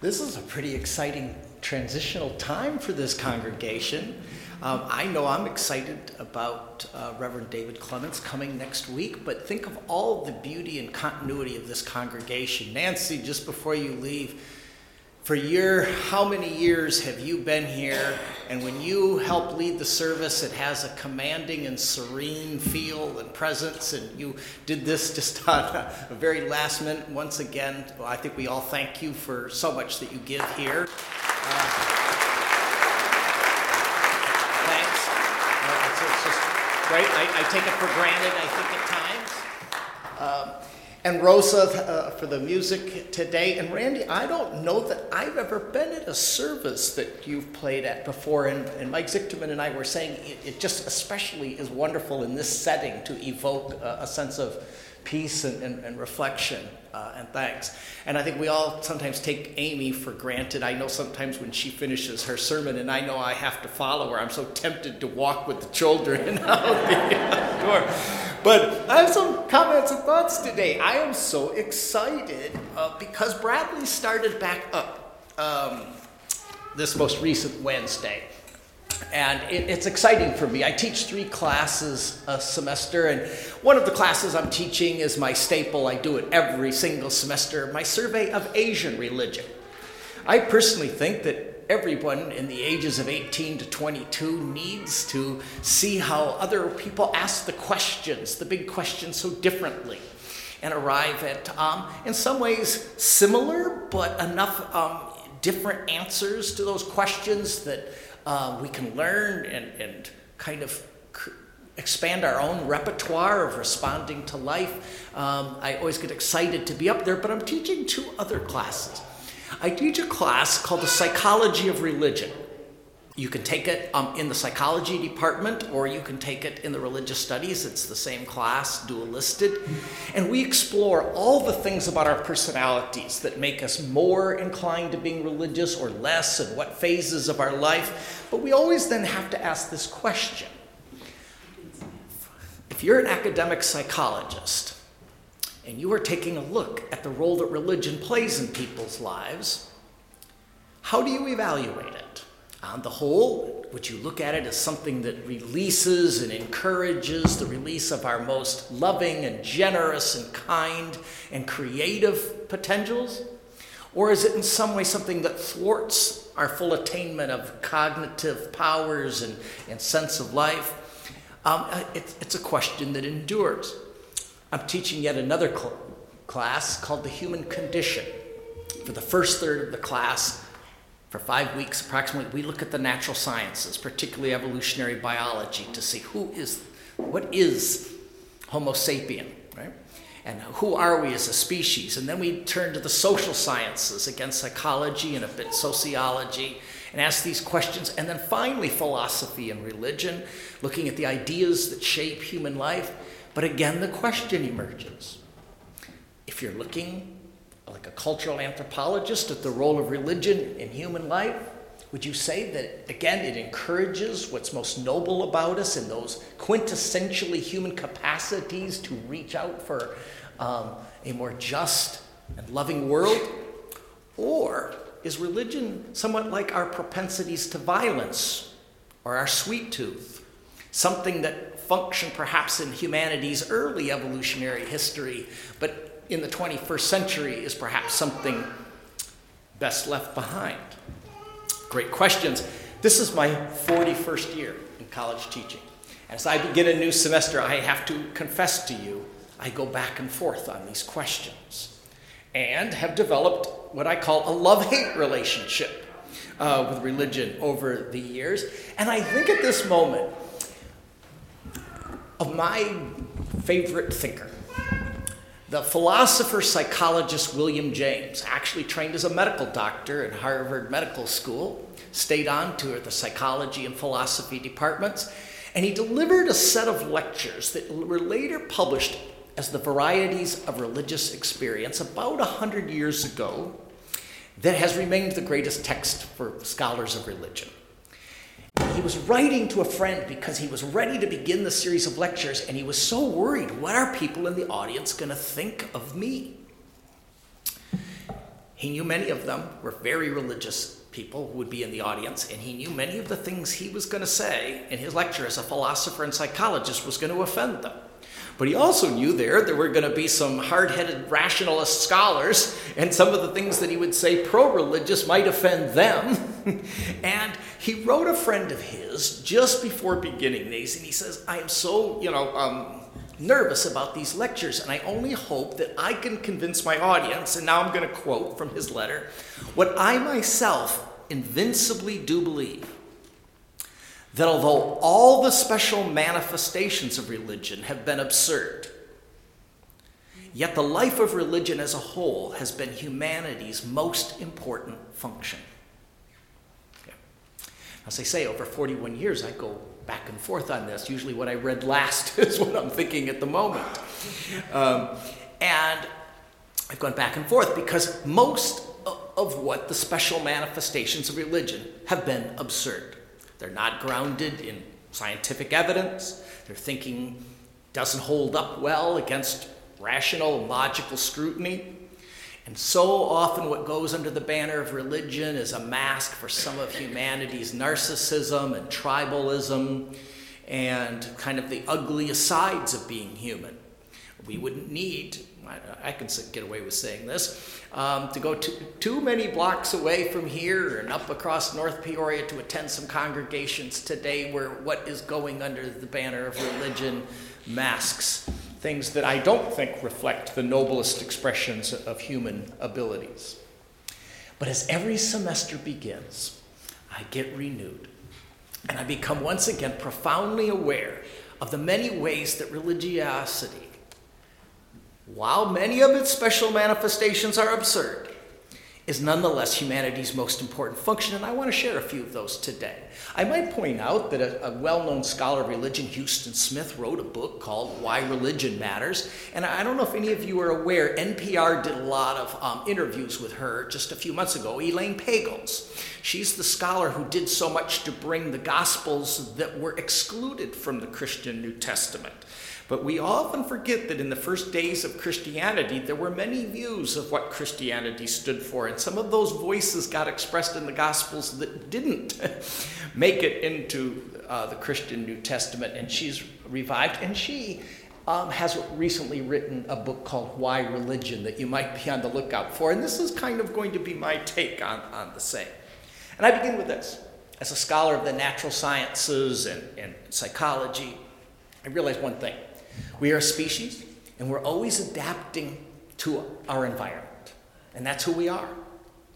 This is a pretty exciting transitional time for this congregation. Um, I know I'm excited about uh, Reverend David Clements coming next week, but think of all the beauty and continuity of this congregation. Nancy, just before you leave, for your how many years have you been here and when you help lead the service it has a commanding and serene feel and presence. And you did this just on a, very last minute. Once again well, i think we all thank you for so much that you give here. Uh, thanks. Uh, it's, it's, just great. I, I, take it for granted i think at times and Rosa uh, for the music today. And Randy, I don't know that I've ever been at a service that you've played at before. And, and Mike Zichterman and I were saying it, it, just especially is wonderful in this setting to evoke a, a sense of peace and, and, and reflection uh, and thanks. And I think we all sometimes take Amy for granted. I know sometimes when she finishes her sermon and I know I have to follow her, I'm so tempted to walk with the children out the door. But I have some comments and thoughts today. I am so excited uh, because Bradley started back up um, this most recent Wednesday and it, it's exciting for me. I teach three classes a semester, and one of the classes I'm teaching is my staple. I do it every single semester my survey of Asian religion. I personally think that everyone in the ages of 18 to 22 needs to see how other people ask the questions, the big questions, so differently, and arrive at, um, in some ways, similar, but enough um, different answers to those questions that uh, we can learn and, and kind of expand our own repertoire of responding to life. Um, I always get excited to be up there, but I'm teaching two other classes. I teach a class called the Psychology of Religion. You can take it um, in the psychology department or you can take it in the religious studies. It's the same class, dual listed. And we explore all the things about our personalities that make us more inclined to being religious or less and what phases of our life. But we always then have to ask this question If you're an academic psychologist and you are taking a look at the role that religion plays in people's lives, how do you evaluate it? On the whole, would you look at it as something that releases and encourages the release of our most loving and generous and kind and creative potentials? Or is it in some way something that thwarts our full attainment of cognitive powers and, and sense of life? Um, uh, it, it's a question that endures. I'm teaching yet another cl- class called The Human Condition. For the first third of the class, for five weeks approximately, we look at the natural sciences, particularly evolutionary biology, to see who is, what is Homo sapien, right? And who are we as a species? And then we turn to the social sciences, again, psychology and a bit sociology, and ask these questions. And then finally, philosophy and religion, looking at the ideas that shape human life. But again, the question emerges. If you're looking like a cultural anthropologist at the role of religion in human life? Would you say that, again, it encourages what's most noble about us and those quintessentially human capacities to reach out for um, a more just and loving world? Or is religion somewhat like our propensities to violence or our sweet tooth? Something that functioned perhaps in humanity's early evolutionary history, but in the 21st century is perhaps something best left behind? Great questions. This is my 41st year in college teaching. As I begin a new semester, I have to confess to you, I go back and forth on these questions and have developed what I call a love hate relationship uh, with religion over the years. And I think at this moment of my favorite thinker, the philosopher psychologist William James actually trained as a medical doctor at Harvard Medical School, stayed on to the psychology and philosophy departments, and he delivered a set of lectures that were later published as the Varieties of Religious Experience about 100 years ago that has remained the greatest text for scholars of religion. He was writing to a friend because he was ready to begin the series of lectures, and he was so worried what are people in the audience going to think of me? He knew many of them were very religious people who would be in the audience, and he knew many of the things he was going to say in his lecture as a philosopher and psychologist was going to offend them. But he also knew there there were going to be some hard headed rationalist scholars, and some of the things that he would say pro religious might offend them. and he wrote a friend of his just before beginning these, and he says, I am so, you know, um, nervous about these lectures, and I only hope that I can convince my audience, and now I'm going to quote from his letter, what I myself invincibly do believe that although all the special manifestations of religion have been absurd, yet the life of religion as a whole has been humanity's most important function. As I say, over 41 years, I go back and forth on this. Usually, what I read last is what I'm thinking at the moment. Um, and I've gone back and forth because most of what the special manifestations of religion have been absurd. They're not grounded in scientific evidence. Their thinking doesn't hold up well against rational logical scrutiny. And so often, what goes under the banner of religion is a mask for some of humanity's narcissism and tribalism and kind of the ugliest sides of being human. We wouldn't need, I, can get away with saying this, um, to go too, too many blocks away from here and up across North Peoria to attend some congregations today where what is going under the banner of religion masks things that I don't think reflect the noblest expressions of human abilities. But as every semester begins, I get renewed and I become once again profoundly aware of the many ways that religiosity while many of its special manifestations are absurd, is nonetheless humanity's most important function, and I want to share a few of those today. I might point out that a, a well known scholar of religion, Huston Smith, wrote a book called Why Religion Matters. And I don't know if any of you are aware, NPR did a lot of um, interviews with her just a few months ago, Elaine Pagels. She's the scholar who did so much to bring the Gospels that were excluded from the Christian New Testament. But we often forget that in the first days of Christianity, there were many views of what Christianity stood for, and some of those voices got expressed in the Gospels that didn't make it into uh, the Christian New Testament, and she's revived, and she um, has recently written a book called Why Religion that you might be on the lookout for, and this is kind of going to be my take on, on the same. And I begin with this. As a scholar of the natural sciences and, and psychology, I realize one thing we are a species, and we're always adapting to our environment. And that's who we are.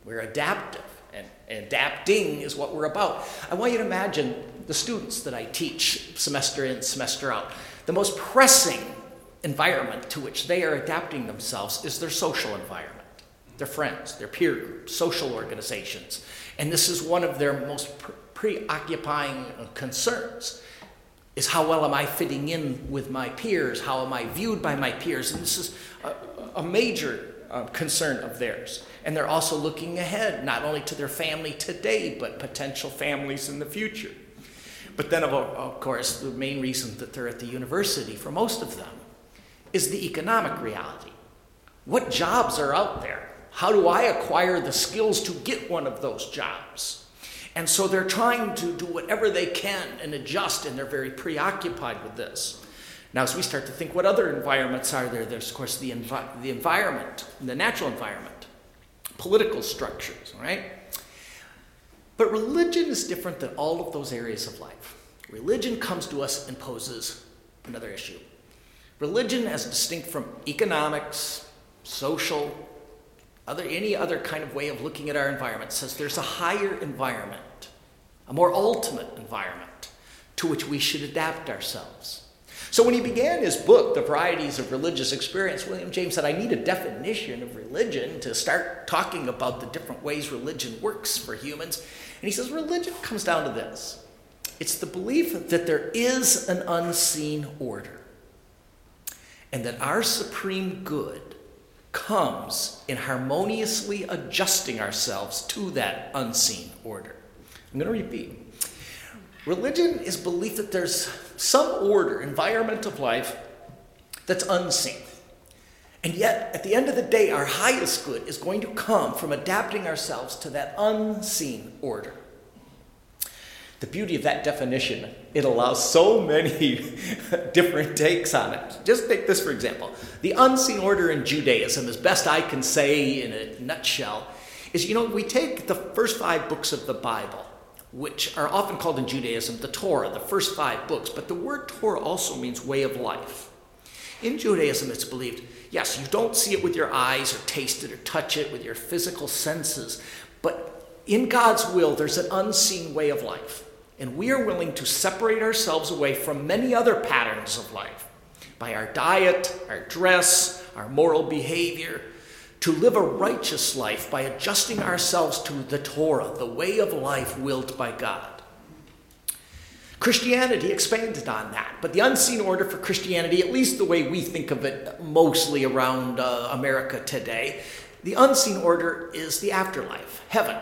We're adaptive, and, adapting is what we're about. I want you to imagine the students that I teach semester in, semester out. The most pressing environment to which they are adapting themselves is their social environment, their friends, their peer groups, social organizations. And this is one of their most preoccupying concerns is how well am I fitting in with my peers? How am I viewed by my peers? And this is a, a major uh, concern of theirs. And they're also looking ahead, not only to their family today, but potential families in the future. But then, of, of course, the main reason that they're at the university for most of them is the economic reality. What jobs are out there? How do I acquire the skills to get one of those jobs? And so they're trying to do whatever they can and adjust, and they're very preoccupied with this. Now, as we start to think, what other environments are there? There's, of course, the, envi- the environment, the natural environment, political structures, right? But religion is different than all of those areas of life. Religion comes to us and poses another issue. Religion, as distinct from economics, social, other, any other kind of way of looking at our environment, says there's a higher environment a more ultimate environment to which we should adapt ourselves. So, when he began his book, The Varieties of Religious Experience, William James said, I need a definition of religion to start talking about the different ways religion works for humans. And he says, Religion comes down to this it's the belief that there is an unseen order, and that our supreme good comes in harmoniously adjusting ourselves to that unseen order. I'm going to repeat. Religion is belief that there's some order, environment of life that's unseen. And yet, at the end of the day, our highest good is going to come from adapting ourselves to that unseen order. The beauty of that definition, it allows so many different takes on it. Just take this for example. The unseen order in Judaism, as best I can say in a nutshell, is you know, we take the first five books of the Bible, which are often called in Judaism the Torah, the first five books, but the word Torah also means way of life. In Judaism, it's believed, yes, you don't see it with your eyes or taste it or touch it with your physical senses, but in God's will, there's an unseen way of life. And we are willing to separate ourselves away from many other patterns of life by our diet, our dress, our moral behavior, to live a righteous life by adjusting ourselves to the Torah, the way of life willed by God. Christianity expanded on that, but the unseen order for Christianity, at least the way we think of it mostly around uh, America today, the unseen order is the afterlife, heaven.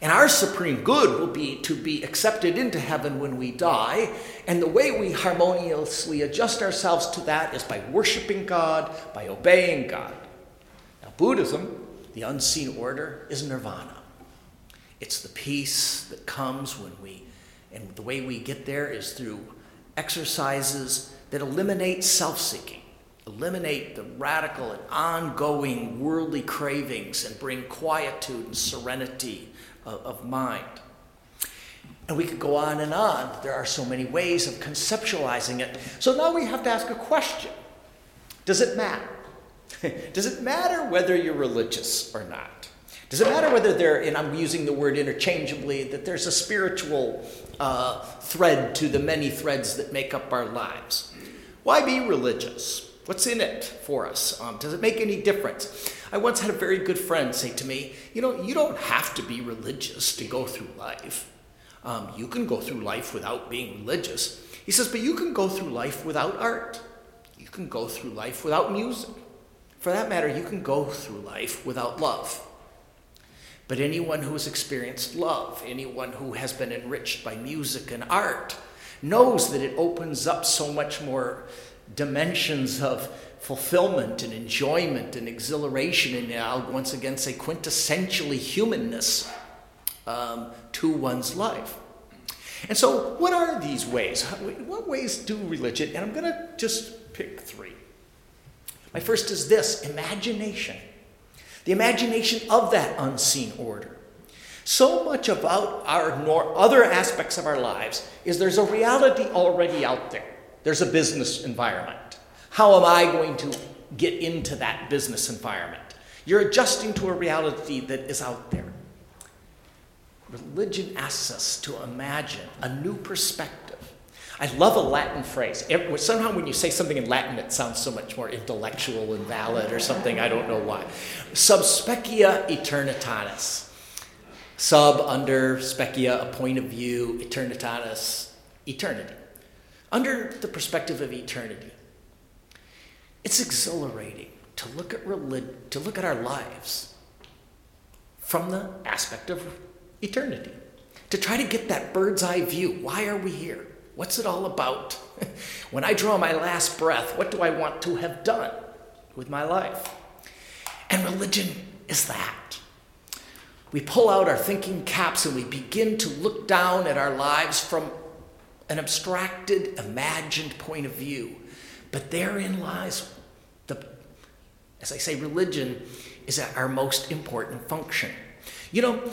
And our supreme good will be to be accepted into heaven when we die. And the way we harmoniously adjust ourselves to that is by worshiping God, by obeying God. Now, Buddhism, the unseen order, is nirvana. It's the peace that comes when we, and the way we get there is through exercises that eliminate self seeking, eliminate the radical and ongoing worldly cravings, and bring quietude and serenity of, of mind. And we could go on and on. There are so many ways of conceptualizing it. So now we have to ask a question Does it matter? Does it matter whether you're religious or not? Does it matter whether there, and I'm using the word interchangeably, that there's a spiritual uh, thread to the many threads that make up our lives? Why be religious? What's in it for us? Um, does it make any difference? I once had a very good friend say to me, You know, you don't have to be religious to go through life. Um, you can go through life without being religious. He says, But you can go through life without art. You can go through life without music. For that matter, you can go through life without love. But anyone who has experienced love, anyone who has been enriched by music and art, knows that it opens up so much more dimensions of fulfillment and enjoyment and exhilaration, and I'll once again say quintessentially humanness um, to one's life. And so, what are these ways? What ways do religion? And I'm going to just pick three. My first is this imagination. The imagination of that unseen order. So much about our nor- other aspects of our lives is there's a reality already out there. There's a business environment. How am I going to get into that business environment? You're adjusting to a reality that is out there. Religion asks us to imagine a new perspective. I love a Latin phrase. Somehow, when you say something in Latin, it sounds so much more intellectual and valid or something. I don't know why. Sub specia aeternitatis. Sub, under, specia, a point of view, aeternitatis, eternity. Under the perspective of eternity, it's exhilarating to look at relig- to look at our lives from the aspect of eternity. To try to get that bird's eye view. Why are we here? What's it all about? when I draw my last breath, what do I want to have done with my life? And religion is that. We pull out our thinking caps and we begin to look down at our lives from an abstracted, imagined point of view. But therein lies the, as I say, religion is our most important function. You know,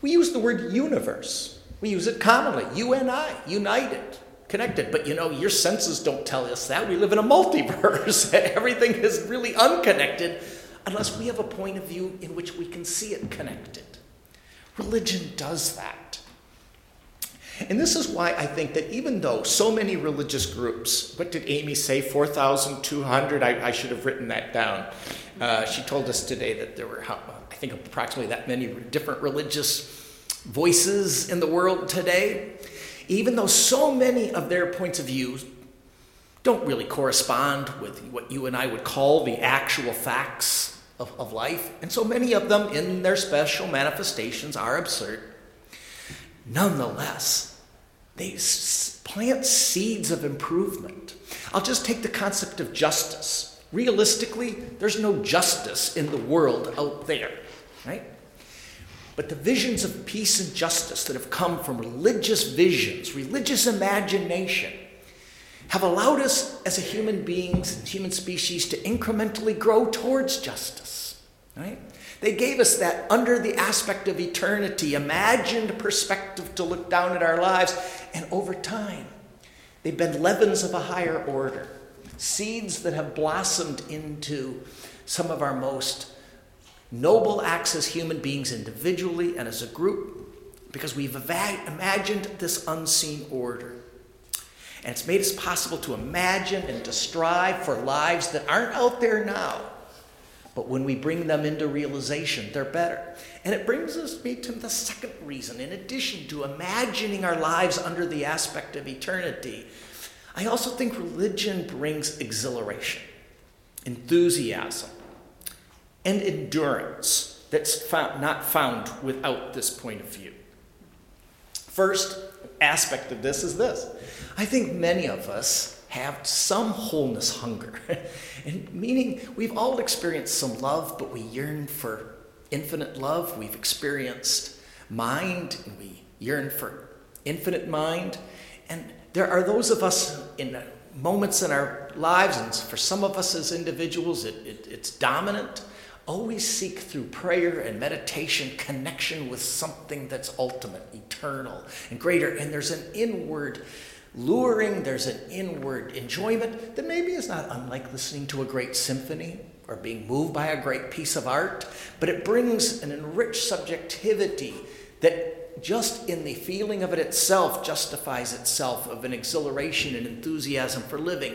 we use the word universe. We use it commonly. You and I, united, connected. But you know, your senses don't tell us that. We live in a multiverse. Everything is really unconnected unless we have a point of view in which we can see it connected. Religion does that. And this is why I think that even though so many religious groups, what did Amy say, 4,200? I, I, should have written that down. Uh, she told us today that there were, I think, approximately that many different religious voices in the world today. Even though so many of their points of view don't really correspond with what you and I would call the actual facts of, of life, and so many of them in their special manifestations are absurd Nonetheless, they plant seeds of improvement. I'll just take the concept of justice Realistically, there's no justice in the world out there, right? But the visions of peace and justice that have come from religious visions, religious imagination, have allowed us as a human beings and human species to incrementally grow towards justice, right? They gave us that under the aspect of eternity, imagined perspective to look down at our lives, and over time, they've been leavens of a higher order, seeds that have blossomed into some of our most noble acts as human beings individually and as a group, because we've imagined this unseen order. And it's made it possible to imagine and to strive for lives that aren't out there now but when we bring them into realization, they're better. And it brings us me to the second reason. In addition to imagining our lives under the aspect of eternity, I also think religion brings exhilaration, enthusiasm, and endurance that's found, not found without this point of view. First aspect of this is this I think many of us have some wholeness hunger. and meaning we've all experienced some love, but we yearn for infinite love. We've experienced mind, and we yearn for infinite mind. And there are those of us in moments in our lives, and for some of us as individuals, it, it, it's dominant. Always seek through prayer and meditation connection with something that's ultimate, eternal, and greater. And there's an inward luring, there's an inward enjoyment that maybe is not unlike listening to a great symphony or being moved by a great piece of art, but it brings an enriched subjectivity that just in the feeling of it itself justifies itself of an exhilaration and enthusiasm for living.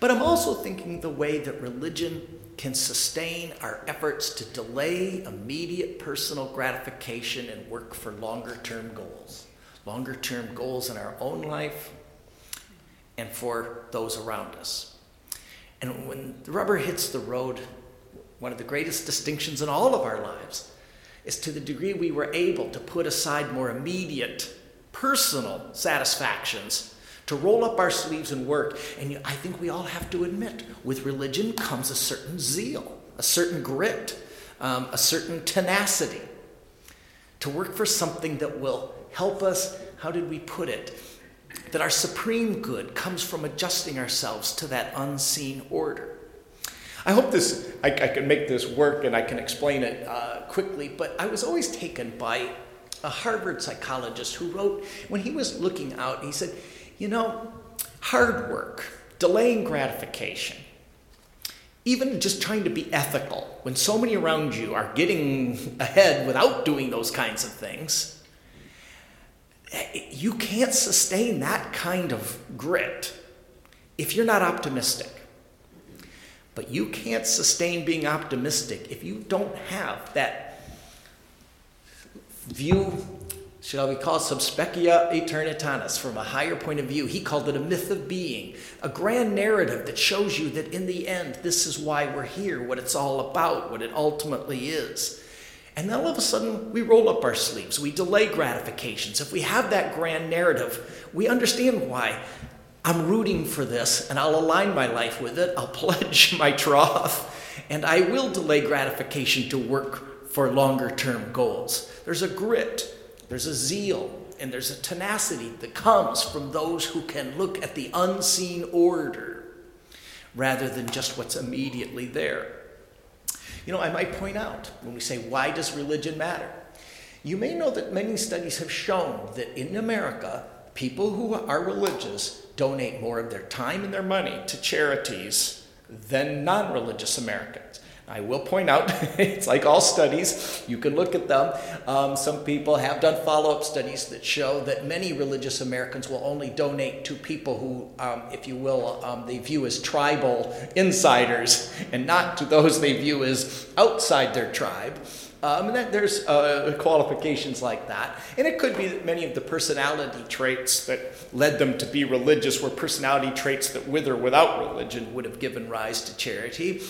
But I'm also thinking the way that religion can sustain our efforts to delay immediate personal gratification and work for longer term goals. Longer term goals in our own life, and for those around us. And when the rubber hits the road, one of the greatest distinctions in all of our lives is to the degree we were able to put aside more immediate personal satisfactions to roll up our sleeves and work. And I think we all have to admit, with religion comes a certain zeal, a certain grit, um, a certain tenacity to work for something that will help us. How did we put it? That our supreme good comes from adjusting ourselves to that unseen order. I hope this, I, I can make this work and I can explain it uh, quickly, but I was always taken by a Harvard psychologist who wrote, when he was looking out, he said, You know, hard work, delaying gratification, even just trying to be ethical when so many around you are getting ahead without doing those kinds of things you can't sustain that kind of grit if you're not optimistic. But you can't sustain being optimistic if you don't have that view, shall we call it subspecia aeternitatis, from a higher point of view. He called it a myth of being, a grand narrative that shows you that in the end, this is why we're here, what it's all about, what it ultimately is. And then all of a sudden, we roll up our sleeves. We delay gratifications. If we have that grand narrative, we understand why. I'm rooting for this, and I'll align my life with it. I'll pledge my troth, and I will delay gratification to work for longer term goals. There's a grit, there's a zeal, and there's a tenacity that comes from those who can look at the unseen order rather than just what's immediately there. You know, I might point out when we say, why does religion matter? You may know that many studies have shown that in America, people who are religious donate more of their time and their money to charities than non religious Americans. I will point out, it's like all studies, you can look at them. Um, some people have done follow up studies that show that many religious Americans will only donate to people who, um, if you will, um, they view as tribal insiders and not to those they view as outside their tribe. Um, and then there's uh, qualifications like that. And it could be that many of the personality traits that led them to be religious were personality traits that, with or without religion, would have given rise to charity.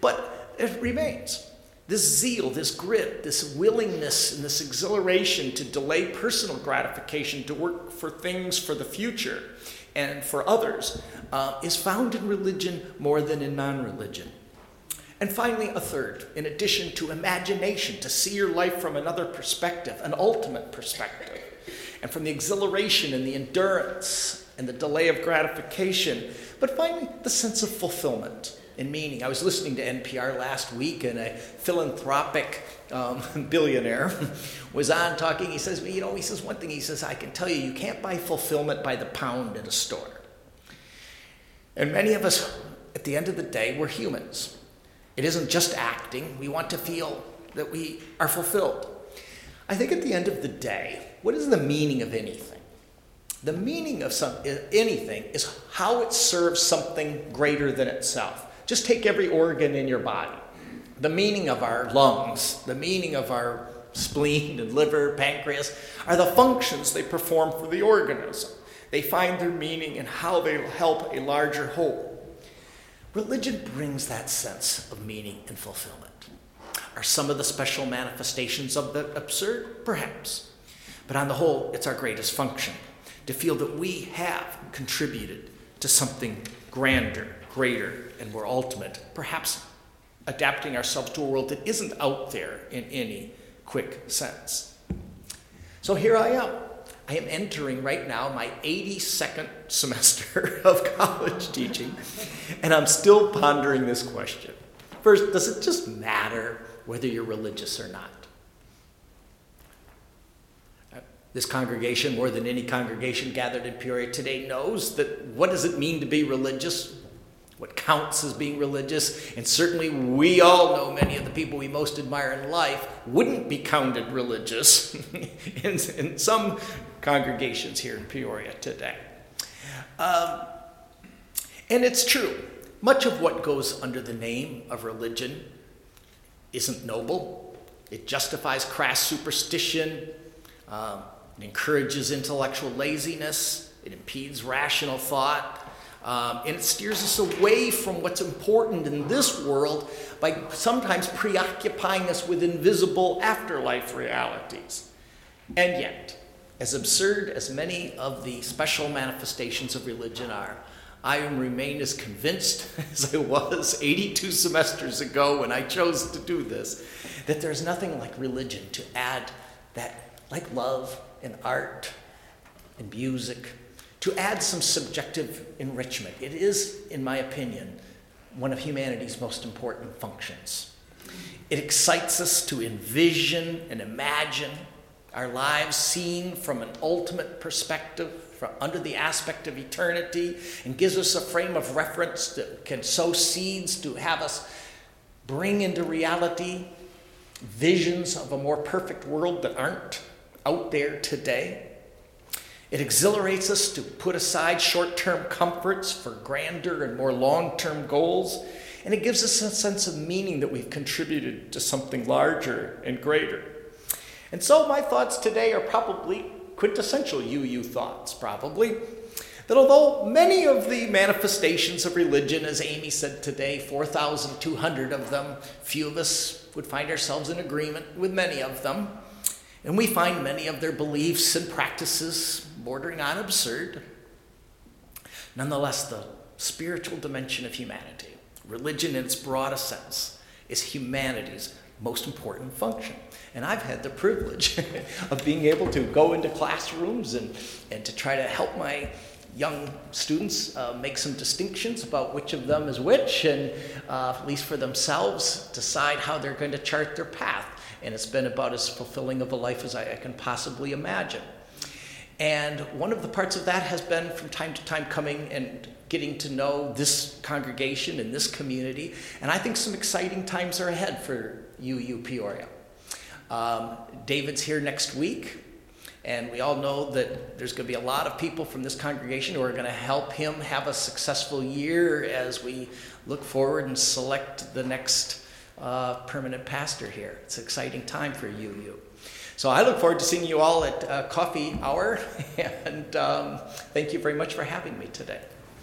But it remains. This zeal, this grit, this willingness, and this exhilaration to delay personal gratification to work for things for the future and for others uh, is found in religion more than in non religion. And finally, a third, in addition to imagination, to see your life from another perspective, an ultimate perspective, and from the exhilaration and the endurance and the delay of gratification, but finally, the sense of fulfillment and meaning. I was listening to NPR last week, and a philanthropic um, billionaire was on talking. He says, You know, he says one thing, he says, I can tell you, you can't buy fulfillment by the pound at a store. And many of us, at the end of the day, we're humans. It isn't just acting. We want to feel that we are fulfilled. I think at the end of the day, what is the meaning of anything? The meaning of some, anything is how it serves something greater than itself. Just take every organ in your body. The meaning of our lungs, the meaning of our spleen and liver, pancreas, are the functions they perform for the organism. They find their meaning in how they help a larger whole. Religion brings that sense of meaning and fulfillment. Are some of the special manifestations of the absurd? Perhaps. But on the whole, it's our greatest function to feel that we have contributed to something grander, greater, and more ultimate, perhaps adapting ourselves to a world that isn't out there in any quick sense. So here I am. I am entering right now my 82nd semester of college teaching, and I'm still pondering this question. First, does it just matter whether you're religious or not? This congregation, more than any congregation gathered in Peoria today, knows that what does it mean to be religious? What counts as being religious. And certainly, we all know many of the people we most admire in life wouldn't be counted religious in, in, some congregations here in Peoria today. Um, and it's true. Much of what goes under the name of religion isn't noble. It justifies crass superstition, um, it encourages intellectual laziness, it impedes rational thought, um, and it steers us away from what's important in this world by sometimes preoccupying us with invisible afterlife realities. And yet, as absurd as many of the special manifestations of religion are, I remain as convinced as I was 82 semesters ago when I chose to do this that there's nothing like religion to add that, like love and art and music to add some subjective enrichment. It is, in my opinion, one of humanity's most important functions. It excites us to envision and imagine our lives seen from an ultimate perspective, from under the aspect of eternity, and gives us a frame of reference that can sow seeds to have us bring into reality visions of a more perfect world that aren't out there today. It exhilarates us to put aside short term comforts for grander and more long term goals, and it gives us a sense of meaning that we've contributed to something larger and greater. And so, my thoughts today are probably quintessential UU thoughts, probably. That although many of the manifestations of religion, as Amy said today, 4,200 of them, few of us would find ourselves in agreement with many of them, and we find many of their beliefs and practices bordering on absurd. Nonetheless, the spiritual dimension of humanity, religion in its broadest sense, is humanity's most important function. And I've had the privilege of being able to go into classrooms and, and to try to help my young students uh, make some distinctions about which of them is which, and uh, at least for themselves, decide how they're going to chart their path and it's been about as fulfilling of a life as I, I can possibly imagine. And one of the parts of that has been from time to time coming and getting to know this congregation and this community. And I think some exciting times are ahead for UU Peoria. Um, David's here next week, and we all know that there's going to be a lot of people from this congregation who are going to help him have a successful year as we look forward and select the next uh, permanent pastor here. It's an exciting time for UU. So I look forward to seeing you all at uh, coffee hour, and um, thank you very much for having me today.